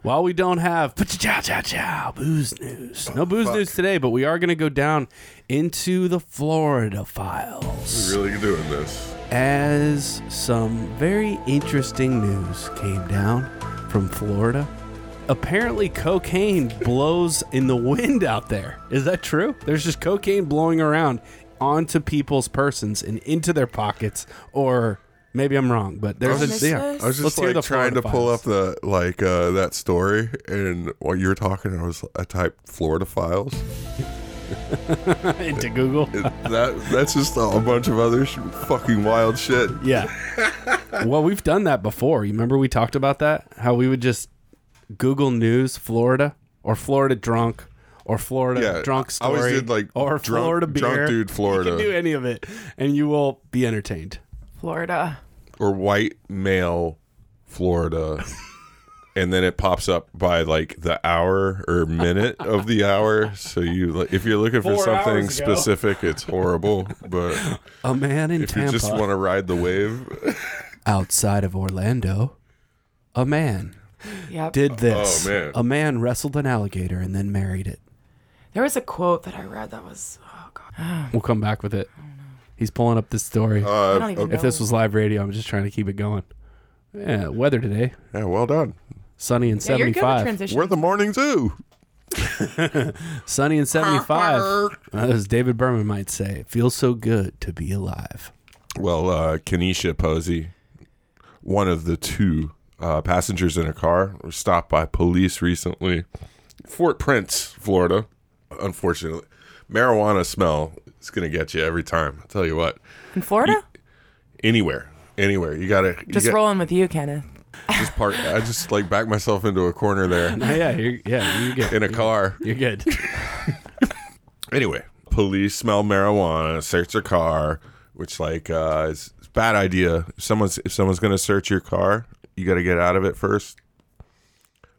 while we don't have chow chow chow booze news, no booze fuck. news today, but we are going to go down into the Florida files We're really doing this. as some very interesting news came down from Florida. Apparently, cocaine blows in the wind out there. Is that true? There's just cocaine blowing around onto people's persons and into their pockets, or maybe I'm wrong, but there's Promise a yeah. I was Let's just hear like the trying to Florida pull files. up the like uh, that story, and while you were talking, I was I typed Florida files. into Google. It, that that's just a bunch of other sh- fucking wild shit. Yeah. well, we've done that before. You remember we talked about that? How we would just Google News Florida or Florida drunk or Florida Yeah, drunk I story always did, like, or drunk- Florida beer. drunk dude Florida. You can do any of it and you will be entertained. Florida. or white male Florida. And then it pops up by like the hour or minute of the hour. So you, if you're looking for Four something specific, it's horrible. But A man in if you just want to ride the wave, outside of Orlando, a man Yep. did oh, this. Oh, man. A man wrestled an alligator and then married it. There was a quote that I read that was oh god. We'll come back with it. He's pulling up this story. I uh, don't even if this was live radio, I'm just trying to keep it going. Yeah, weather today. yeah, well done. Sunny and Yeah, you're good with 75. transition. We're the morning zoo. Sunny and 75. As David Berman might say, it feels so good to be alive. Well, uh, Kenesha Posey, one of the two uh, passengers in a car, was stopped by police recently. Fort Pierce, Florida. Unfortunately, marijuana smell is going to get you every time. I'll tell you what. in Florida? anywhere, anywhere. You gotta you Just got- rolling with you, Kenneth. Just park. I just like back myself into a corner there No, yeah, you're, yeah, you're good. in a car. You're good. Anyway, police smell marijuana, search your car, which like uh, is is a bad idea. If someone's if someone's gonna search your car, you got to get out of it first.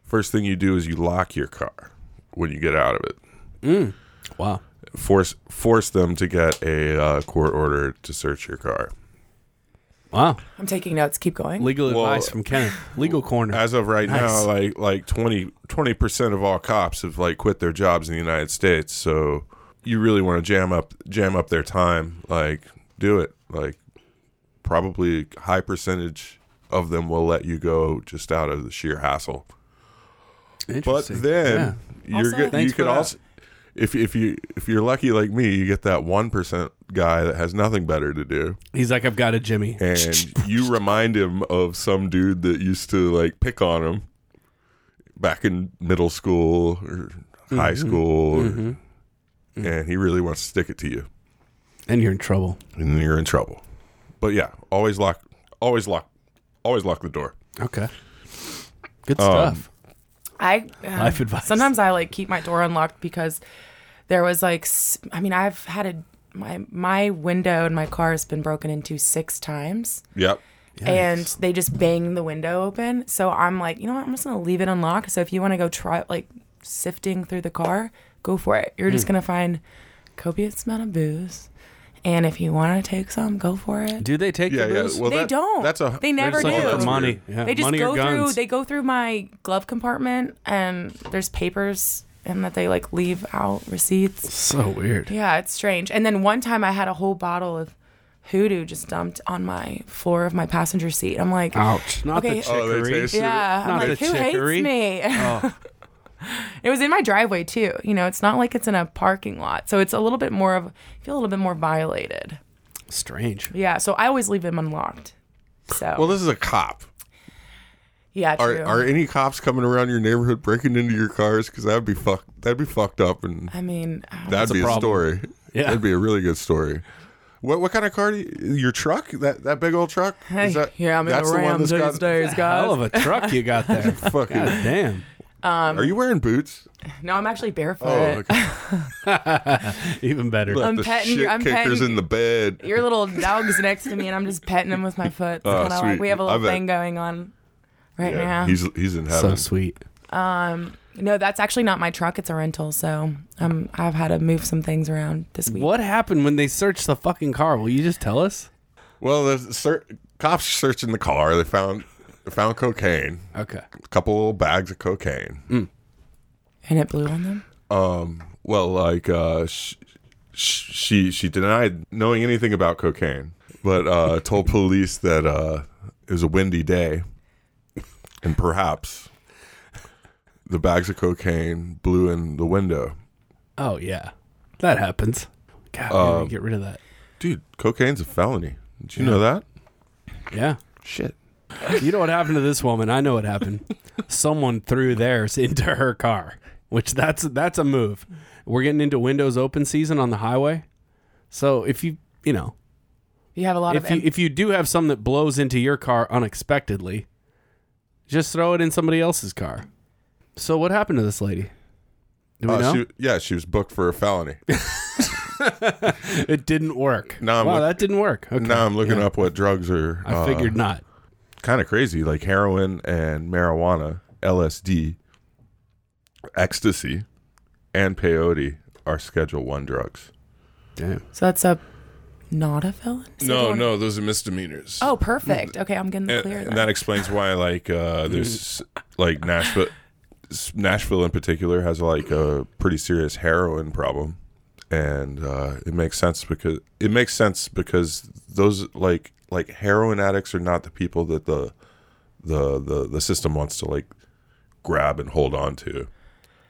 First thing you do is you lock your car when you get out of it. Wow. Force force them to get a uh, court order to search your car. Wow. I'm taking notes. Keep going. Legal Well, advice from Kenneth. Legal corner. As of right Nice. now, like like 20 percent of all cops have like quit their jobs in the United States. So you really want to jam up jam up their time, like do it. Like probably high percentage of them will let you go just out of the sheer hassle. But Interesting. then you're Also- good. You could also if if you if you're lucky like me, you get that one percent guy that has nothing better to do. He's like, I've got a Jimmy. and you remind him of some dude that used to like pick on him back in middle school or mm-hmm. high school mm-hmm. Mm-hmm. and he really wants to stick it to you And you're in trouble. and you're in trouble but yeah always lock always lock always lock the door Okay. Good Um, stuff. I uh, Life advice. Sometimes I like keep my door unlocked because there was like I mean I've had a my my window in my car has been broken into six times yep and they just bang the window open. So I'm like, you know what? I'm just gonna leave it unlocked. So if you want to go try like sifting through the car, go for it. You're Hmm. just gonna find copious amount of booze. And if you want to take some, go for it. Do they take yeah the yeah booze? well They that- don't. that's a They never do. oh, that's money. Yeah, they just money go or through they go through my glove compartment and there's papers and that they like leave out receipts. so weird. Yeah, it's strange. And then one time I had a whole bottle of hoodoo just dumped on my floor of my passenger seat. I'm like, Ouch. Not Okay. the Oh, they chicory. taste it. yeah, I'm Not like, the who chicory? hates me? Oh, it was in my driveway too. You know, it's not like it's in a parking lot, so it's a little bit more of I feel a little bit more violated. strange. Yeah, so I always leave them unlocked. So well this is a cop yeah, are true. are any cops coming around your neighborhood breaking into your cars because that'd be fuck that'd be fucked up and I mean, um, That'd be a, problem. story. Yeah. That'd be a really good story. What what kind of car do you, your truck? That that big old truck? hey, Is that, yeah, I'm in that's the the Ram these got- days, guys. Hell of a truck you got there. fucking God damn. Um, Are you wearing boots? No, I'm actually barefoot. Oh, okay. Even better. Left I'm the petting- shit I'm kickers petting- in the bed. Your little dog's next to me, and I'm just petting him with my foot. Oh, kinda sweet. like we have a little bet. thing going on right Yeah, now. he's he's in heaven. so heaven. sweet. Um, no, that's actually not my truck. It's a rental. So um, I've had to move some things around this week. What happened when they searched the fucking car? Will you just tell us? well, the ser- cops searching the car. They found they found cocaine, Okay. a couple little bags of cocaine. And it blew on them. Um, well, like uh, sh- sh- she she denied knowing anything about cocaine, but uh, told police that uh, it was a windy day, and perhaps the bags of cocaine blew in the window. Oh yeah, that happens. God, we Um, gotta get rid of that. Dude, cocaine's a felony. Did you know that? Yeah. Shit. You know what happened to this woman? I know what happened. Someone threw theirs into her car, which that's that's a move. We're getting into windows open season on the highway, so if you you know You have a lot if of. you em- if you do have some that blows into your car unexpectedly, just throw it in somebody else's car. So what happened to this lady? Do we Uh, know? she, yeah, she was booked for a felony. it didn't work. No, I'm wow, look- that didn't work. Okay. Now I'm looking Yeah. up what drugs are. I figured not. Kind of crazy, like heroin and marijuana, LSD, ecstasy, and peyote are Schedule One drugs. Damn. so that's a not a felon. So No, don't- no, those are misdemeanors. Oh, perfect. Okay, I'm getting the and, clear. and then. that explains why, like, uh, there's like Nashville, Nashville in particular has like a pretty serious heroin problem, and uh, it makes sense because it makes sense because those like like heroin addicts are not the people that the the the, the system wants to like grab and hold on to.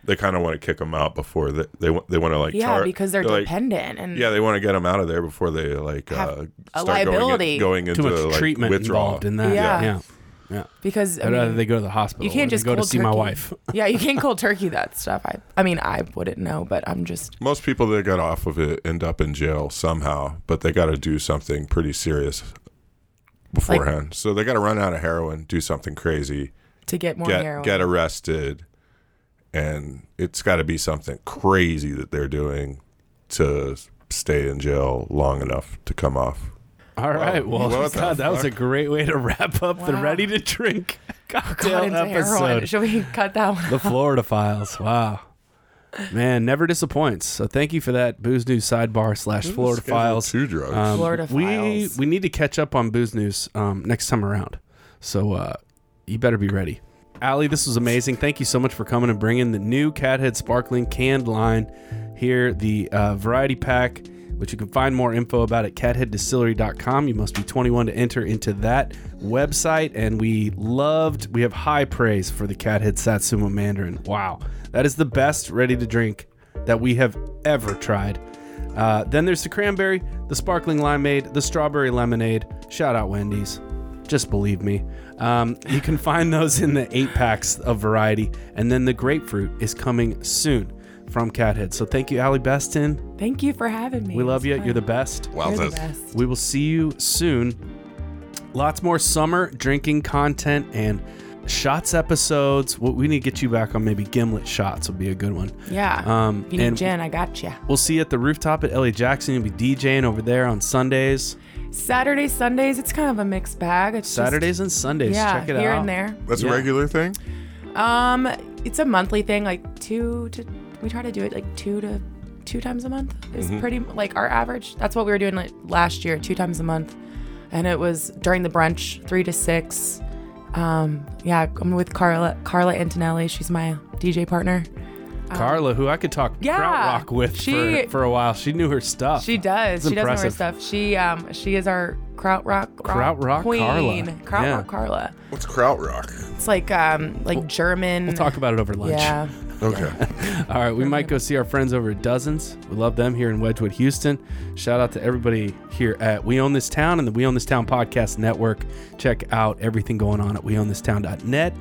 They kind of want to kick them out before they they, they want to like yeah, tar- because they're like, dependent and yeah, they want to get them out of there before they like Have uh, a start liability. going, in- Too going much into like, treatment withdrawal. involved in that. Yeah. Yeah. Yeah. Because I I'd rather mean, they go to the hospital. you can't just go to cold see my turkey. wife. yeah, you can't cold turkey that stuff. I I mean, I wouldn't know, but I'm just Most people that get off of it end up in jail somehow, but they got to do something pretty serious beforehand. so they got to run out of heroin, do something crazy, to get more get heroin. get arrested, and it's got to be something crazy that they're doing to stay in jail long enough to come off. All right. Well, What God, that was a great way to wrap up the ready to drink Got cocktail into episode. Should we cut that one? The Florida Files. Wow. Man, never disappoints. So thank you for that booze news sidebar slash Florida Files. Two drugs. Um, Florida we Files. we need to catch up on booze news um, next time around. So uh, you better be ready. Allie, this was amazing. Thank you so much for coming and bringing the new Cathead Sparkling canned line here, the uh, variety pack, which you can find more info about it at catheaddistillery.com. You must be 21 to enter into that website. And we loved, we have high praise for the Cathead Satsuma Mandarin. Wow. That is the best ready to drink that we have ever tried. Uh, then there's the cranberry, the sparkling limeade, the strawberry lemonade. Shout out Wendy's. Just believe me. Um, you can find those in the eight packs of variety. And then the grapefruit is coming soon from Cathead. So thank you, Allie Beston. Thank you for having me. We love you. was You're the fun. best. You're the best. We will see you soon. Lots more summer drinking content and shots episodes. Well, We need to get you back on maybe gimlet shots would be a good one. Yeah. Um, if you need and gin, I got you. we'll see you at the rooftop at L.A. Jackson. You'll be DJing over there on Sundays, Saturdays, Sundays, it's kind of a mixed bag. It's just- Saturdays and Sundays. yeah, Check it here out. and there. That's yeah. a regular thing. Um, it's a monthly thing, like two to. We try to do it like two to two times a month. Is Mm-hmm. pretty like our average. That's what we were doing like last year, two times a month, and it was during the brunch, three to six. Um, yeah, I'm with Carla Carla Antonelli. She's my DJ partner. Carla, who I could talk Yeah, krautrock with she- for, for a while. She knew her stuff. She does. It's She does know her stuff. She um she is our krautrock rock Krautrock queen. Carla. Krautrock Yeah. Carla. What's krautrock? It's like um like German. We'll talk about it over lunch. Yeah. Okay. All right, we might go see our friends over at Dozens. We love them here in Wedgewood, Houston. Shout out to everybody here at We Own This Town and the We Own This Town Podcast Network. Check out everything going on at weownthistown.net.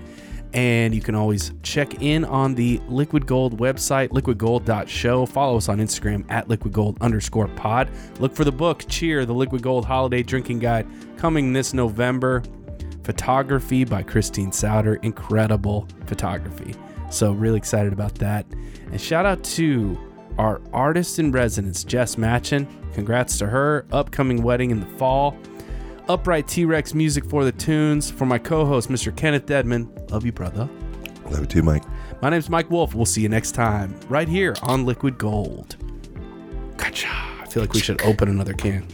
And you can always check in on the Liquid Gold website, liquidgold.show. Follow us on Instagram at liquidgold underscore pod. Look for the book, Cheer, the Liquid Gold Holiday Drinking Guide, coming this November. Photography by Christine Souter. Incredible photography. So, really excited about that. And shout out to our artist in residence, Jess Matchin. Congrats to her. Upcoming wedding in the fall. Upright T Rex music for the tunes. For my co host, Mr. Kenneth Deadman. Love you, brother. Love you too, Mike. My name's Mike Wolf. We'll see you next time, right here on Liquid Gold. Gotcha. I feel like we should open another can.